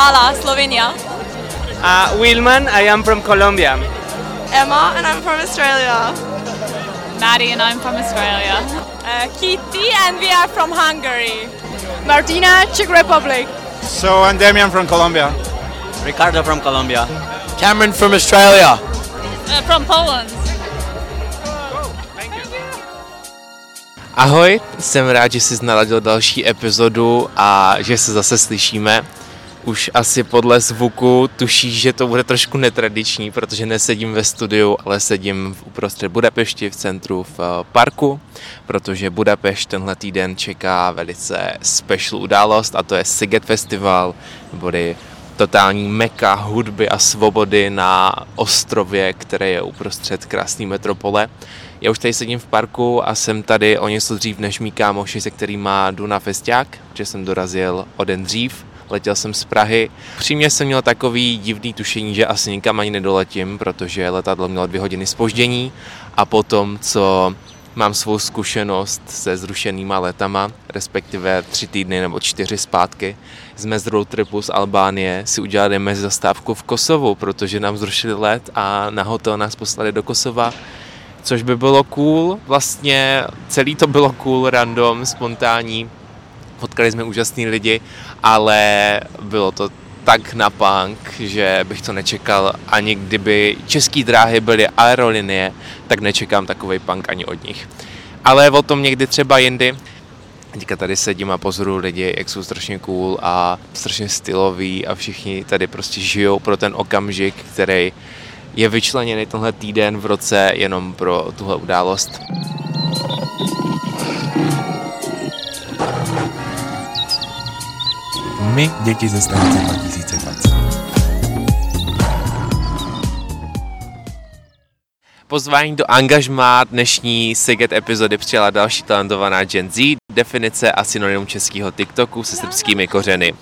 Vala, Slovenia. Uh, Wilman, I am from Colombia. Emma, and I'm from Australia. Maddie and I'm from Australia. Uh, Kitty, and we are from Hungary. Martina, Czech Republic. So I'm Damian from Colombia. Ricardo from Colombia. Cameron from Australia. Uh, from Poland. Ahoj, jsem rád, že jsi naladil další epizodu a že se zase slyšíme. Už asi podle zvuku tušíš, že to bude trošku netradiční, protože nesedím ve studiu, ale sedím v uprostřed Budapešti v centru v eh, parku, protože Budapešť tenhle týden čeká velice special událost a to je Siget Festival, neboli totální meka hudby a svobody na ostrově, které je uprostřed krásné metropole. Já už tady sedím v parku a jsem tady o něco dřív než mý kámoši, se kterým jdu na festiák, že jsem dorazil o den dřív. Letěl jsem z Prahy. Přímě jsem měl takový divný tušení, že asi nikam ani nedoletím, protože letadlo mělo dvě hodiny spoždění a potom, co mám svou zkušenost se zrušenýma letama, respektive tři týdny nebo čtyři zpátky, jsme z road tripu z Albánie si udělali mezi zastávku v Kosovu, protože nám zrušili let a na hotel nás poslali do Kosova, což by bylo cool. Vlastně celý to bylo cool, random, spontánní. Potkali jsme úžasný lidi, ale bylo to tak na punk, že bych to nečekal ani kdyby český dráhy byly aerolinie, tak nečekám takový punk ani od nich. Ale o tom někdy třeba jindy. Teďka tady sedím a pozoruju lidi, jak jsou strašně cool a strašně styloví a všichni tady prostě žijou pro ten okamžik, který je vyčleněný tenhle týden v roce jenom pro tuhle událost. My, děti ze stanice 2020. Pozvání do angažmá dnešní Siget epizody přijala další talentovaná Gen Z, definice a synonymum českého TikToku se srbskými kořeny.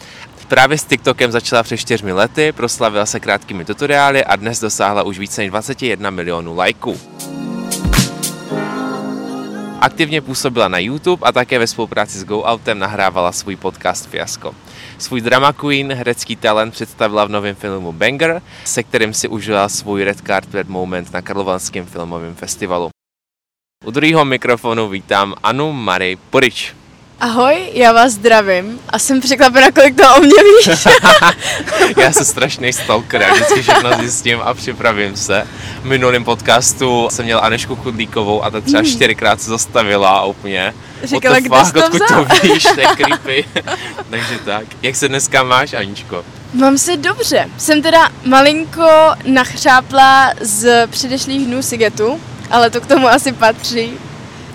Právě s TikTokem začala před čtyřmi lety, proslavila se krátkými tutoriály a dnes dosáhla už více než 21 milionů lajků. Aktivně působila na YouTube a také ve spolupráci s GoOutem nahrávala svůj podcast Fiasko. Svůj drama queen, herecký talent představila v novém filmu Banger, se kterým si užila svůj Red Carpet moment na Karlovanském filmovém festivalu. U druhého mikrofonu vítám Anu Marie Porič. Ahoj, já vás zdravím a jsem překvapená, kolik to o mě víš. já jsem strašný stalker, já vždycky všechno zjistím a připravím se. V minulém podcastu jsem měl Anešku Kudlíkovou a ta třeba mm. čtyřikrát se zastavila a úplně. Říkala, kde jsi to odkud to víš, to je creepy. Takže tak. Jak se dneska máš, Aničko? Mám se dobře. Jsem teda malinko nachřápla z předešlých dnů Sigetu, ale to k tomu asi patří.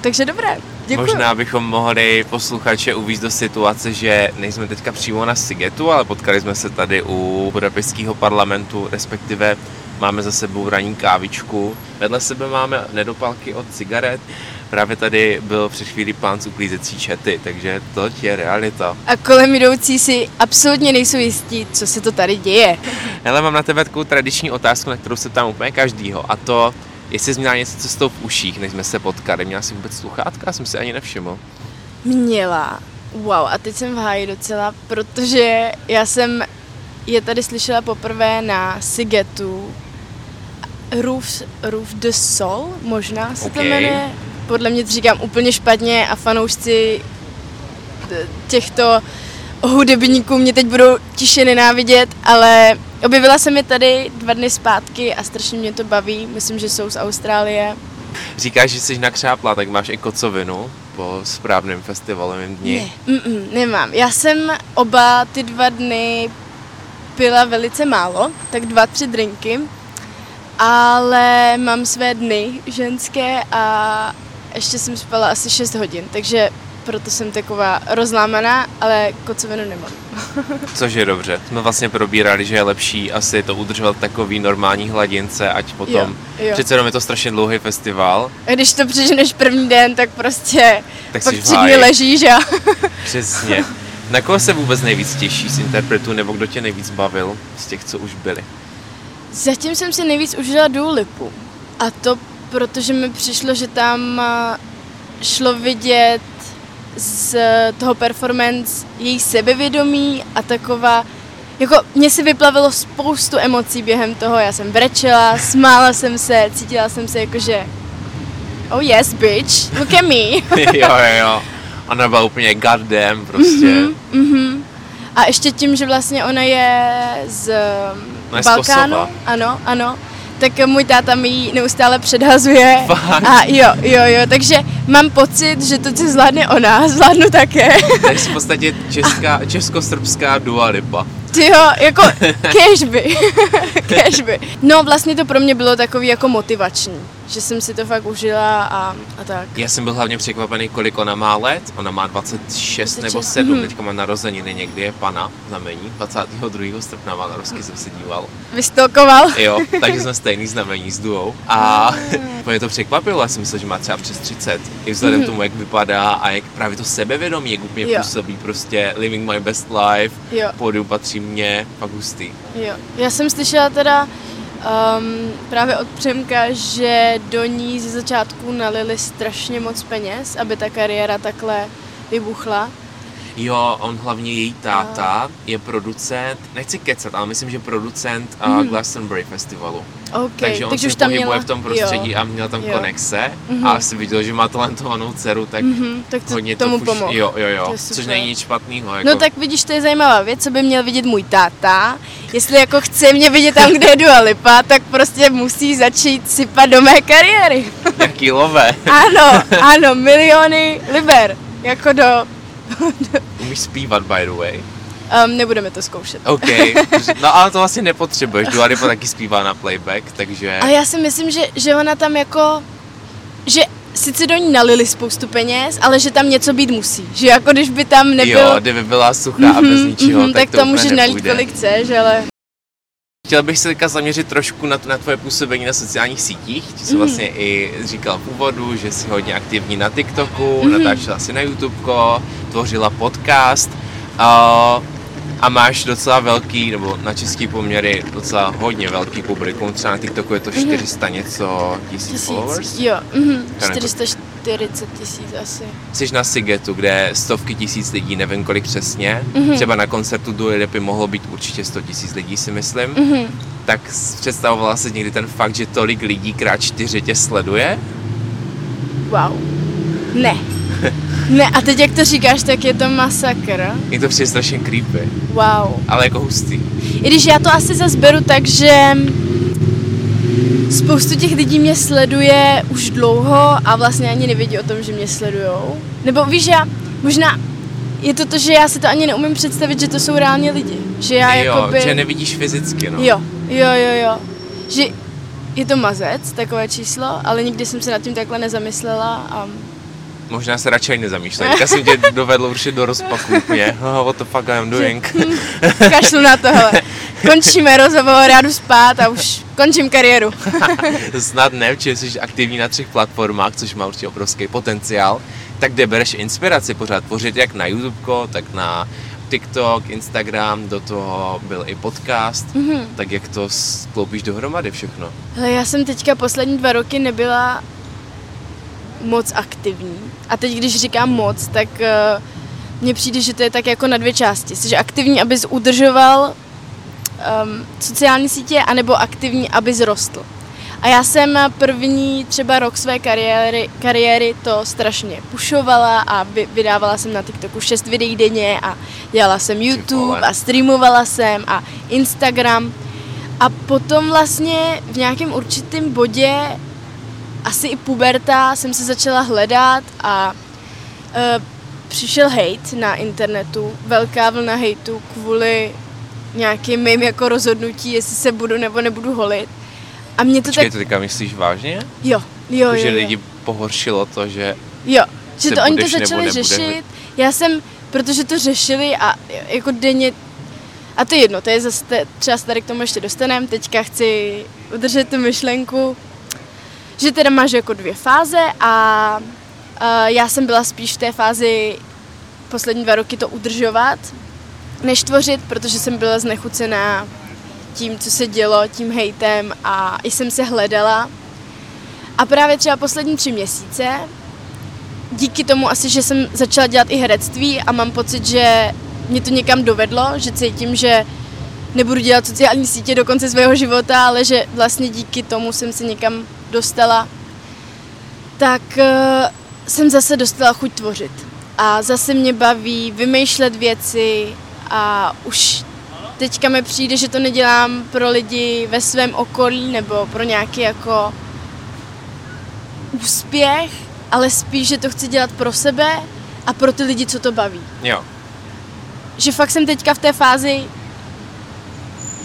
Takže dobré. Děkuji. Možná bychom mohli posluchače uvíct do situace, že nejsme teďka přímo na Sigetu, ale potkali jsme se tady u budapešského parlamentu, respektive máme za sebou ranní kávičku. Vedle sebe máme nedopalky od cigaret. Právě tady byl před chvílí pán z uklízecí čety, takže to je realita. A kolem jdoucí si absolutně nejsou jistí, co se to tady děje. Hele, mám na tebe takovou tradiční otázku, na kterou se tam úplně každýho, a to, Jestli jsi měla něco cestou v uších, než jsme se potkali, měla jsi vůbec sluchátka? Já jsem si ani nevšiml. Měla. Wow, a teď jsem v háji docela, protože já jsem je tady slyšela poprvé na Sigetu. Roof, Roof de Sol, možná se okay. to jmenuje. Podle mě to říkám úplně špatně a fanoušci těchto hudebníků mě teď budou tiše nenávidět, ale Objevila jsem je tady dva dny zpátky a strašně mě to baví. Myslím, že jsou z Austrálie. Říkáš, že jsi nakřápla, tak máš i kocovinu po správném festivalovém dni? Ne, mm, nemám. Já jsem oba ty dva dny pila velice málo, tak dva, tři drinky, ale mám své dny ženské a ještě jsem spala asi 6 hodin, takže proto jsem taková rozlámaná, ale kocovinu nemám. Což je dobře. Jsme vlastně probírali, že je lepší asi to udržovat takový normální hladince, ať potom... Jo, jo. Přece jenom je to strašně dlouhý festival. A když to přeženeš první den, tak prostě tak pak tři dny ležíš a... Přesně. Na koho se vůbec nejvíc těší z interpretů, nebo kdo tě nejvíc bavil z těch, co už byli? Zatím jsem si nejvíc užila Lipu. A to protože mi přišlo, že tam šlo vidět z toho performance její sebevědomí a taková jako mně se vyplavilo spoustu emocí během toho, já jsem brečela, smála jsem se, cítila jsem se jako, že oh yes, bitch, look at me. jo, jo, jo. Ona byla úplně goddamn prostě. Mhm. A ještě tím, že vlastně ona je z Ona je z Balkánu, Kosova. ano, ano, tak můj táta mi ji neustále předhazuje. Fakt? A jo, jo, jo, takže mám pocit, že to, co zvládne ona, zvládnu také. Je v podstatě česká, česko-srbská Dua Lipa. Ty jo, jako cashby, cashby. No vlastně to pro mě bylo takový jako motivační, že jsem si to fakt užila a, a tak. Já jsem byl hlavně překvapený, kolik ona má let. Ona má 26 nebo 26, 7, mhm. teďka má narozeniny, někdy je pana znamení. 22. srpna má narozky, jsem se díval. Vystolkoval. Jo, takže jsme stejný znamení s duou. A mě to překvapilo, já jsem myslel, že má třeba přes 30. I vzhledem k tomu, jak vypadá a jak právě to sebevědomí, jak úplně Jo. působí, prostě living my best life, Jo. pódium patří mně, fakt hustý. Jo, já jsem slyšela teda um, právě od Přemka, že do ní ze začátku nalili strašně moc peněz, aby ta kariéra takhle vybuchla. Jo, on hlavně její táta je producent, nechci kecat, ale myslím, že producent Mhm. uh, Glastonbury festivalu. OK, takže on takže se už tam pohybuje měla, v tom prostředí jo. a měl tam Jo. konexe a asi viděl, že má talentovanou dceru, tak Mhm, tak to hodně tomu to pomohl. Jo, jo, jo, což není nic špatného. Jako, No tak vidíš, to je zajímavá věc, co by měl vidět můj táta. Jestli jako chce mě vidět tam, kde je Dua Lipa, tak prostě musí začít sypat do mé kariéry. Jaký lové. Ano, ano, miliony liber. Jako do... Umíš zpívat, by the way. Um, nebudeme to zkoušet. OK, no ale to vlastně nepotřebuješ, Dua Lipa taky zpívá na playback, takže... Ale já si myslím, že, že ona tam jako, že sice do ní nalili spoustu peněz, ale že tam něco být musí. Že jako když by tam nebyl... Jo, kdyby byla suchá a bez ničeho, mhm, tak, tak to, to můžeš nalít kolik chceš, ale... Chtěl bych se teďka zaměřit trošku na, to, na tvoje působení na sociálních sítích. Ty jsi vlastně i říkal v úvodu, že jsi hodně aktivní na TikToku, Mhm. natáčela si na YouTubeko, tvořila podcast a, a máš docela velký, nebo na český poměry docela hodně velký publikum. Třeba na TikToku je to 400 něco tisíc. Tisíc, followers. jo, ne- 440 tisíc asi. Jsi na Sigetu, kde stovky tisíc lidí, nevím kolik přesně. Mhm. Třeba na koncertu Dua Lipy mohlo být určitě 100 tisíc lidí, si myslím. Mhm. Tak představovala si někdy ten fakt, že tolik lidí krát čtyři tě sleduje? Wow. Ne. Ne, a teď jak to říkáš, tak je to masakr. Je to přijde strašně creepy, Wow. ale jako hustý. I když já to asi zase beru tak, že spoustu těch lidí mě sleduje už dlouho a vlastně ani nevědí o tom, že mě sledujou. Nebo víš, já možná je to to, že já si to ani neumím představit, že to jsou reálně lidi. Že já jo, jakoby... že nevidíš fyzicky, no. Jo, jo, jo, jo. Že je to mazec, takové číslo, ale nikdy jsem se nad tím takhle nezamyslela a Možná se radši nezamýšlej. Teďka jsem tě dovedl určitě do rozpaku úplně. Oh, what the fuck I'm doing? kašlu na tohle. Končíme rozhovor, já jdu spát a už končím kariéru. Snad ne, protože jsi aktivní na třech platformách, což má určitě obrovský potenciál. Tak kde bereš inspiraci pořád tvořit jak na YouTube, tak na TikTok, Instagram, do toho byl i podcast, mm-hmm. tak jak to skloupíš dohromady všechno? Hele, já jsem teďka poslední dva roky nebyla moc aktivní. A teď, když říkám moc, tak uh, mně přijde, že to je tak jako na dvě části. Jsi aktivní, abys udržoval um, sociální sítě, anebo aktivní, abys rostl. A já jsem první třeba rok své kariéry, kariéry to strašně pušovala a vy, vydávala jsem na TikToku 6 videí denně a dělala jsem YouTube a streamovala jsem a Instagram. A potom vlastně v nějakém určitém bodě, asi i puberta, jsem se začala hledat a uh, přišel hate na internetu, velká vlna hejtu kvůli nějakým mým jako rozhodnutí, jestli se budu nebo nebudu holit. A mě to Počkej, tak... to teďka myslíš vážně? Jo, jo, jo, že jo. lidi pohoršilo to, že Jo, že to oni to začali řešit. Já jsem, protože to řešili a jako denně, a to je jedno, to je zase, třeba se tady k tomu ještě dostaneme, teďka chci udržet tu myšlenku, že teda máš jako dvě fáze a, a já jsem byla spíš v té fázi poslední dva roky to udržovat, než tvořit, protože jsem byla znechucená tím, co se dělo, tím hejtem a i jsem se hledala. A právě třeba poslední tři měsíce, díky tomu asi, že jsem začala dělat i herectví a mám pocit, že mě to někam dovedlo, že cítím, že nebudu dělat sociální sítě do konce svého života, ale že vlastně díky tomu jsem se někam dostala, tak uh, jsem zase dostala chuť tvořit. A zase mě baví vymýšlet věci a už teďka mi přijde, že to nedělám pro lidi ve svém okolí nebo pro nějaký jako úspěch, ale spíš, že to chci dělat pro sebe a pro ty lidi, co to baví. Jo. Že fakt jsem teďka v té fázi,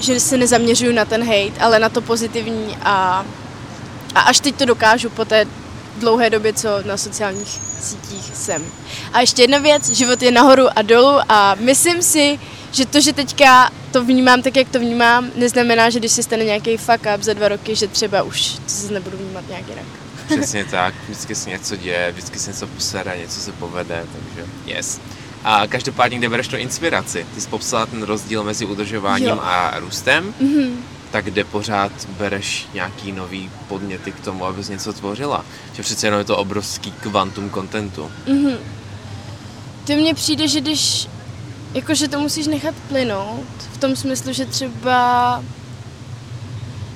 že se nezaměřuju na ten hate, ale na to pozitivní a, a až teď to dokážu po té dlouhé době, co na sociálních sítích jsem. A ještě jedna věc, život je nahoru a dolů a myslím si, že to, že teďka to vnímám tak, jak to vnímám, neznamená, že když se stane nějaký fuck up za dva roky, že třeba už to se nebudu vnímat nějak jinak. Přesně tak, vždycky se něco děje, vždycky se něco posere, něco se povede, takže yes. A každopádně, kde bereš tu inspiraci? Ty jsi popsala ten rozdíl mezi udržováním Jo. a růstem, Mhm. tak kde pořád bereš nějaký nový podněty k tomu, abys něco tvořila? Že přece jenom je to obrovský kvantum kontentu. To mně přijde, že když, jakože to musíš nechat plynout, v tom smyslu, že třeba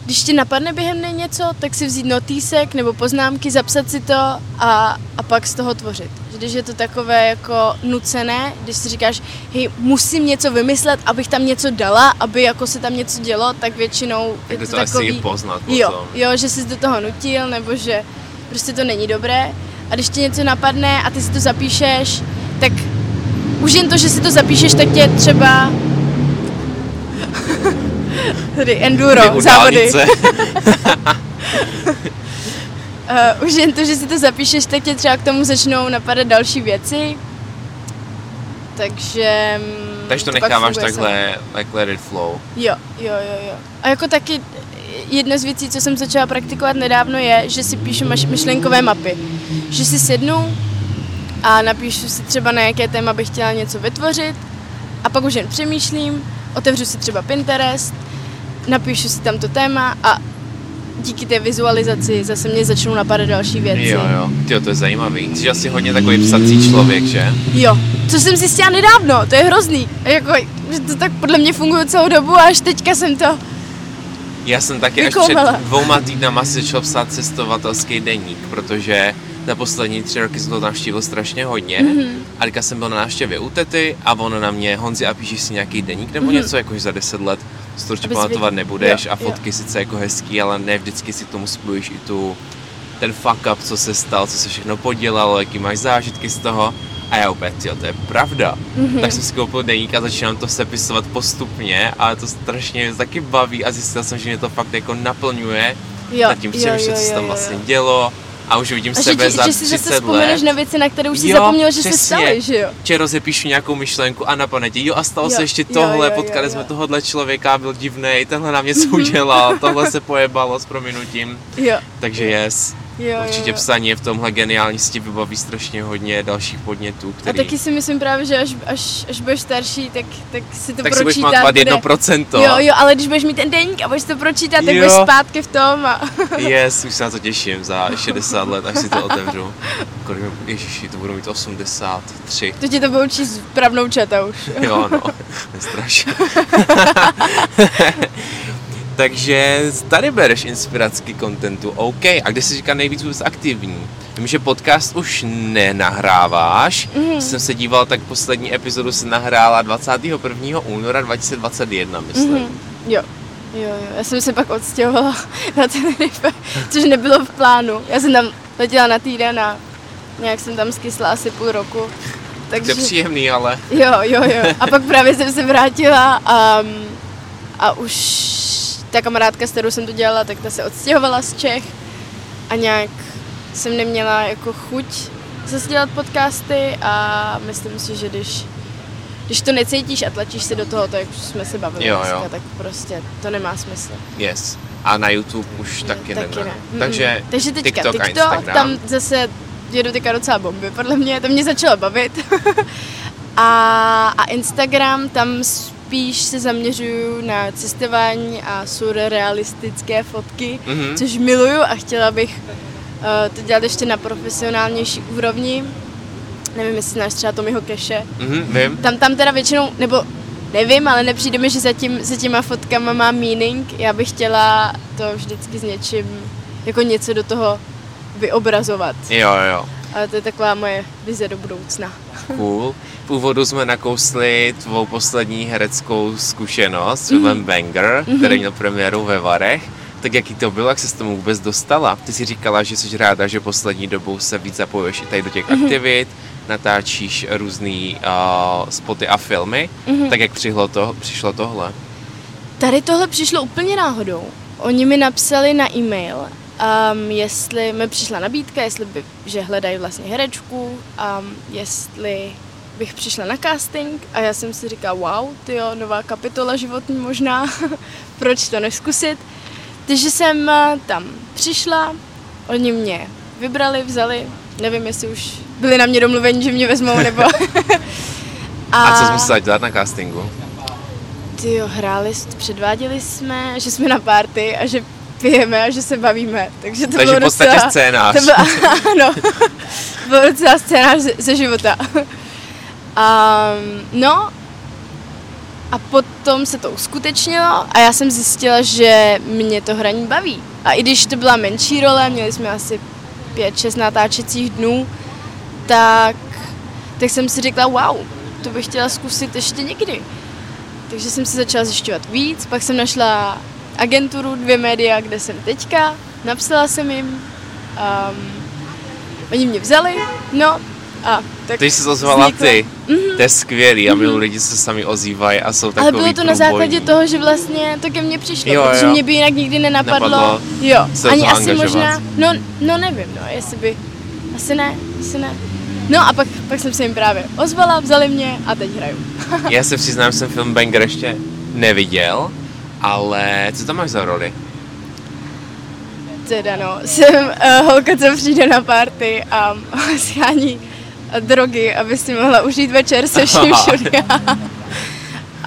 když ti napadne během dne něco, tak si vzít notýsek nebo poznámky, zapsat si to a, a pak z toho tvořit. Když je to takové jako nucené, když si říkáš, hej, musím něco vymyslet, abych tam něco dala, aby jako se tam něco dělo, tak většinou Tak je to, to, asi takový... je poznat potom. Jo, jo, že jsi do toho nutil, nebo že prostě to není dobré. A když ti něco napadne a ty si to zapíšeš, tak už jen to, že si to zapíšeš, tak tě třeba... Tady enduro, závody. Uh, už jen to, že si to zapíšeš, tak tě třeba k tomu začnou napadat další věci. Takže... mm, Takže to pak necháváš takhle, like let it flow. Jo, jo, jo, jo. A jako taky jedna z věcí, co jsem začala praktikovat nedávno, je, že si píšu myšlenkové mapy. Že si sednu a napíšu si třeba na jaké téma bych chtěla něco vytvořit a pak už jen přemýšlím, otevřu si třeba Pinterest, napíšu si tam to téma a díky té vizualizaci zase mě začnou napadat další věci. Jo, jo. Tyjo, to je zajímavý. Jsi asi hodně takový psací člověk, že? Jo, co jsem zjistila nedávno, to je hrozný. A Jako, že to tak podle mě funguje celou dobu a až teďka jsem to... Já jsem taky až Vykoumala. před dvouma týdnama si začal psát cestovatelský deník, protože za poslední tři roky jsem to navštívil strašně hodně. Mhm. Mm-hmm. A teďka jsem byl na návštěvě u tety a on na mě, Honzi, a píšeš si nějaký deník nebo mm-hmm. něco, jakož za deset let si to určitě pamatovat věděl. nebudeš Jo, a fotky jo. sice jako hezký, ale ne vždycky si k tomu spojíš i tu ten fuck up, co se stal, co se všechno podělalo, jaký máš zážitky z toho. A já úplně, tyjo, to je pravda. Mhm. Mm-hmm. Tak jsem si koupil deník a začínám to sepisovat postupně a to strašně mě taky baví a zjistil jsem, že mě to fakt jako naplňuje. Jo, Nad tím přemýšlet, co se tam vlastně dělo a už vidím A že, sebe ti, za že si zase 30 vzpomeneš let. na věci, na které už jsi Jo, zapomněl, že se přesně. staly, že jo? Če rozepíšu nějakou myšlenku a napadne ti, jo a stalo Jo, se ještě jo, tohle, jo, jo, potkali jo. jsme tohohle člověka, byl divnej, tenhle nám něco udělal, tohle se pojebalo s prominutím. Jo, Takže yes, jo, určitě jo, jo. psaní je v tomhle geniální, si ti vybaví strašně hodně dalších podnětů, A který... taky si myslím právě, že až, až, až budeš starší, tak, tak si to tak si budeš pročítat pamatovat bude. jedno procento. Jo, jo, ale když budeš mít ten deník a budeš to pročítat, tak Jo. budeš zpátky v tom a... Yes, už se na to těším za 60 let, až si to otevřu. Kolik ježiši, to budu mít 83. to ti to budou číst pravnoučata už. Jo, no, nestraš. Takže tady bereš inspiraci kontentu, OK. A kde jsi říká nejvíc vůbec aktivní? Vím, že podcast už nenahráváš. Mm. Jsem se díval, tak poslední epizodu se nahrála 21. února 2021, myslím. Mm. Jo. Jo, jo, já jsem se pak odstěhovala na Tenerife, což nebylo v plánu. Já jsem tam letěla na týden a nějak jsem tam skysla asi půl roku. To Takže, je příjemný, ale jo, jo, jo. A pak právě jsem se vrátila a, a už ta kamarádka, s kterou jsem to dělala, tak ta se odstěhovala z Čech a nějak jsem neměla jako chuť zase dělat podcasty a myslím si, že když když to necítíš a tlačíš se do toho, tak jak už jsme se bavili Jo, dneska, jo. tak prostě to nemá smysl. yes. A na YouTube už taky, taky ne. ne. Takže. Takže teďka TikTok, TikTok, Instagram. tam zase jedu teďka docela bomby, podle mě, to mě začalo bavit. a, a Instagram, tam spíš se zaměřuju na cestování a surrealistické fotky, Mhm. což miluju a chtěla bych uh, to dělat ještě na profesionálnější úrovni. Nevím, jestli znáš třeba Tommyho Keše. Mhm, vím. Tam, tam teda většinou, nebo nevím, ale nepřijde mi, že za, tím, za těma fotkama má meaning. Já bych chtěla to vždycky s něčím, jako něco do toho vyobrazovat. Jo, jo. Ale to je taková moje vize do budoucna. Cool. V úvodu jsme nakousli tvou poslední hereckou zkušenost s filmem Mhm. Banger, který měl premiéru ve Varech. Tak jaký to bylo, jak se s tomu vůbec dostala? Ty si říkala, že jsi ráda, že poslední dobou se víc zapojuješ i tady do těch Mhm. aktivit, natáčíš různý uh, spoty a filmy. Mhm. Tak jak přišlo, to, přišlo tohle? Tady tohle přišlo úplně náhodou. Oni mi napsali na e-mail, um, jestli mi přišla nabídka, jestli by, že hledají vlastně herečku, um, jestli bych přišla na casting a já jsem si říkala, wow, tyjo, nová kapitola životní možná, proč to neskusit. Takže jsem eh, tam přišla, oni mě vybrali, vzali, nevím, jestli už byli na mě domluveni, že mě vezmou, nebo... A, co jsi musela dělat na castingu? Ty jo, hráli, předváděli jsme, že jsme na party a že pijeme a že se bavíme. Takže to Takže bylo v podstatě docela, scénář. To bylo, ano, bylo docela scénář ze, ze života. Um, no a potom se to uskutečnilo a já jsem zjistila, že mě to hraní baví. A i když to byla menší role, měli jsme asi pět, šest natáčecích dnů, tak, tak jsem si řekla, wow, to bych chtěla zkusit ještě někdy. Takže jsem si začala zjišťovat víc, pak jsem našla agenturu Dvě média, kde jsem teďka, napsala jsem jim, um, oni mě vzali, no a tak Ty jsi ozvala vzniklo- ty. To je skvělý a milí lidi se sami ozývají a jsou takový Ale bylo to na základě průbojní. toho, že vlastně to ke mně přišlo, Jo, protože jo. mě by jinak nikdy nenapadlo. Napadlo jo, se ani asi angažovat. možná, no, no nevím, no, jestli by, asi ne, asi ne. No a pak, pak jsem se jim právě ozvala, vzali mě a teď hraju. Já se přiznám, že jsem film Banger ještě neviděl, ale co tam máš za roli? Teda no, jsem uh, holka, co přijde na party a schání drogy, aby si mohla užít večer se vším všude.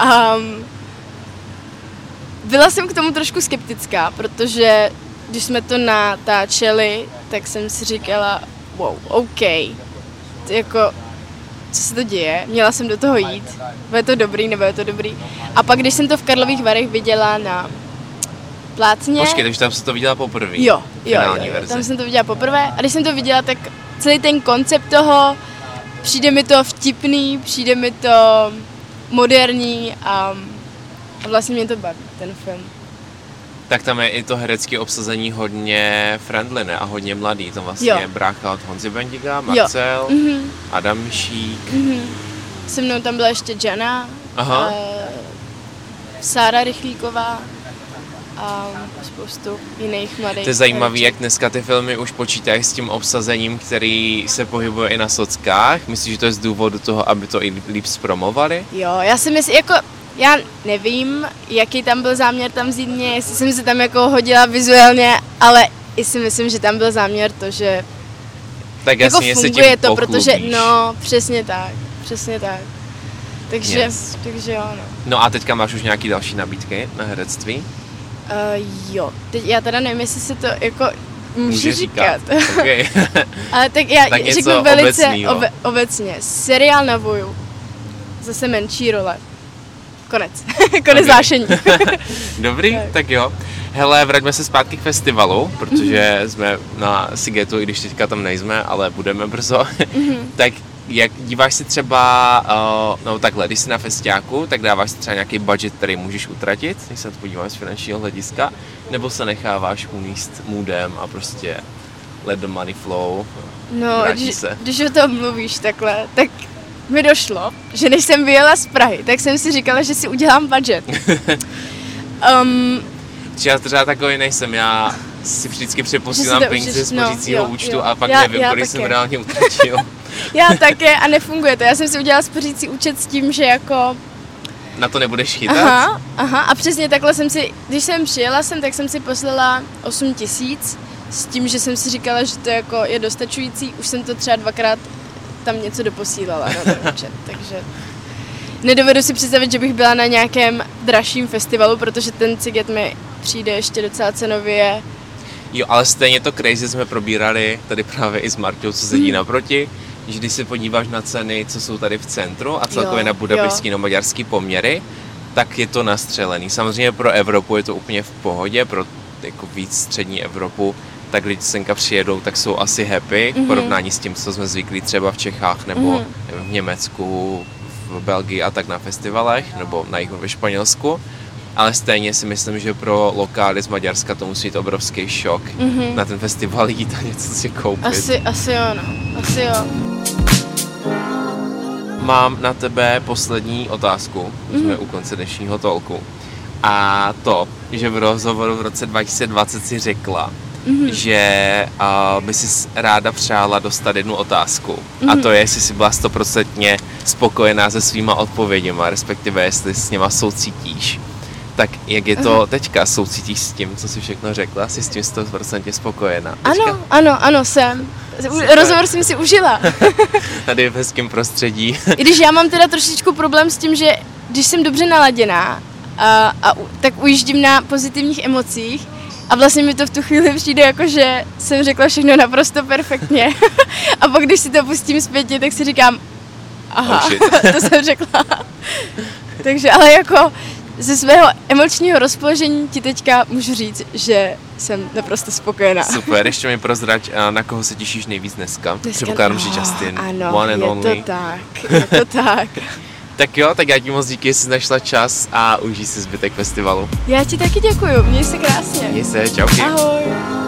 um, byla jsem k tomu trošku skeptická, protože když jsme to natáčeli, tak jsem si říkala, wow, OK, jako, co se to děje, měla jsem do toho jít, bude to dobrý, nebo je to dobrý. A pak, když jsem to v Karlových Varech viděla na plátně, Počkej, takže tam se to viděla poprvé. Jo, jo, jo, jo. verzi. tam jsem to viděla poprvé a když jsem to viděla, tak celý ten koncept toho, přijde mi to vtipný, přijde mi to moderní a, a vlastně mě to baví, ten film. Tak tam je i to herecké obsazení hodně friendly, ne? A hodně mladý. To vlastně Jo. je brácha od Honzy Bendiga, Marcel, Mhm, Adam Mišík. mhm. Se mnou tam byla ještě Jana, Aha. eh, Sára Rychlíková a spoustu jiných mladých. To je zajímavé, jak dneska ty filmy už počítají s tím obsazením, který se pohybuje i na sockách. Myslíš, že to je z důvodu toho, aby to i líp zpromovali? Jo, já si myslím, jako, já nevím, jaký tam byl záměr tam vzít mě, jestli jsem se tam jako hodila vizuálně, ale i si myslím, že tam byl záměr to, že Tak jako jasně, se funguje tím to, protože, no, přesně tak, přesně tak. Takže, Yes. takže jo, no. No a teďka máš už nějaký další nabídky na herectví? Uh, jo, teď já teda nevím, jestli se to jako můžu Můžeš říkat. Okay. Ale tak já Tak řeknu velice obecnýho. obe, obecně. Seriál na voju. Zase menší role. Konec. Konec zášení. Dobrý, Tak. tak jo. Hele, vraťme se zpátky k festivalu, protože jsme na Sigetu, i když teďka tam nejsme, ale budeme brzo. tak jak díváš si třeba, uh, no takhle, když jsi na festiáku, tak dáváš si třeba nějaký budget, který můžeš utratit, když se to podíváš z finančního hlediska, nebo se necháváš uníst moodem a prostě let the money flow. No, když, se. když o tom mluvíš takhle, tak mi došlo, že než jsem vyjela z Prahy, tak jsem si říkala, že si udělám budget. um, já třeba takový nejsem, já si vždycky přeposílám peníze z no, pořícího jo, účtu jo. a pak Já- nevím, já kolik jsem reálně utratil. já také a nefunguje to. Já jsem si udělala spořící účet s tím, že jako Na to nebudeš chytat? Aha, aha, a přesně takhle jsem si, když jsem přijela sem, tak jsem si poslala 8 tisíc s tím, že jsem si říkala, že to jako je dostačující. Už jsem to třeba dvakrát tam něco doposílala na ten účet, takže nedovedu si představit, že bych byla na nějakém dražším festivalu, protože ten ciget mi přijde ještě docela cenově. Jo, ale stejně to crazy jsme probírali tady právě i s Martou, co sedí Mhm. naproti, že když se podíváš na ceny, co jsou tady v centru a celkově Jo, na budapešský nebo maďarský poměry, tak je to nastřelený. Samozřejmě pro Evropu je to úplně v pohodě, pro jako víc střední Evropu, tak lidi senka přijedou, tak jsou asi happy v porovnání s tím, co jsme zvyklí třeba v Čechách nebo v Německu, v Belgii a tak na festivalech, nebo na jihu ve Španělsku. Ale stejně si myslím, že pro lokály z Maďarska to musí být obrovský šok na ten festival jít a něco si koupit. Asi, asi jo, no. Asi jo. Mám na tebe poslední otázku, už jsme u konce dnešního tolku. A to, že v rozhovoru v roce 2020 si řekla, že uh, by si ráda přála dostat jednu otázku. A to je, jestli jsi byla stoprocentně spokojená se svýma odpověděma, respektive jestli s něma soucítíš. Tak jak je to teďka? Soucítíš s tím, co jsi všechno řekla? Jsi s tím 100% spokojená? Teďka? Ano, ano, ano, jsem. Super. Rozhovor jsem si užila. Tady v hezkém prostředí. I když já mám teda trošičku problém s tím, že když jsem dobře naladěná, a, a, tak ujíždím na pozitivních emocích a vlastně mi to v tu chvíli přijde jako, že jsem řekla všechno naprosto perfektně. a pak když si to pustím zpětně, tak si říkám, aha, Oh, to jsem řekla. Takže ale jako ze svého emočního rozpoložení ti teďka můžu říct, že jsem naprosto spokojená. Super, ještě mi prozrať, na koho se těšíš nejvíc dneska? Předpokládám, že no, Justin, Ano, one and je only. to tak, je to tak. Tak jo, tak já ti moc díky, že jsi našla čas a užij si zbytek festivalu. Já ti taky děkuju, měj se krásně. Měj se, čauky. Ahoj.